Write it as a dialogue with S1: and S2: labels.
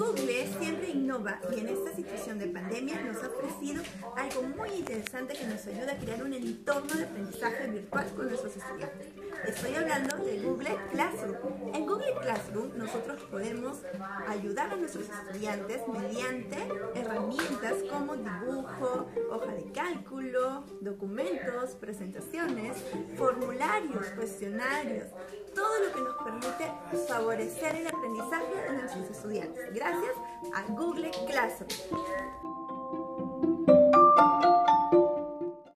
S1: Google siempre innova y en esta situación de pandemia nos ha ofrecido algo muy interesante que nos ayuda a crear un entorno de aprendizaje virtual con nuestros estudiantes. Estoy hablando de Google Classroom. En Google Classroom nosotros podemos ayudar a nuestros estudiantes mediante herramientas como dibujo, hoja de cálculo, documentos, presentaciones, formularios, cuestionarios, todo lo que nos permite favorecer el aprendizaje estudiantes gracias a Google Classroom.